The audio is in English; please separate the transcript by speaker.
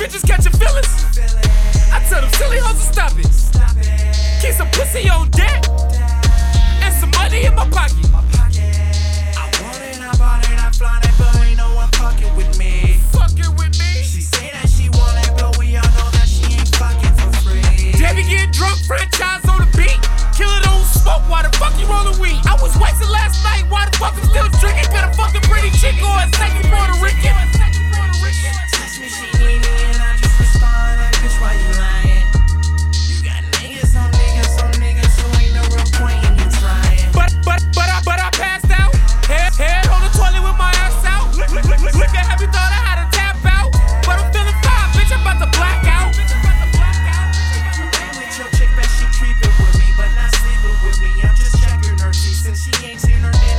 Speaker 1: bitches catching feelings. I tell them silly hoes to stop it. Keep some pussy on deck and some money in my pocket.
Speaker 2: things in her.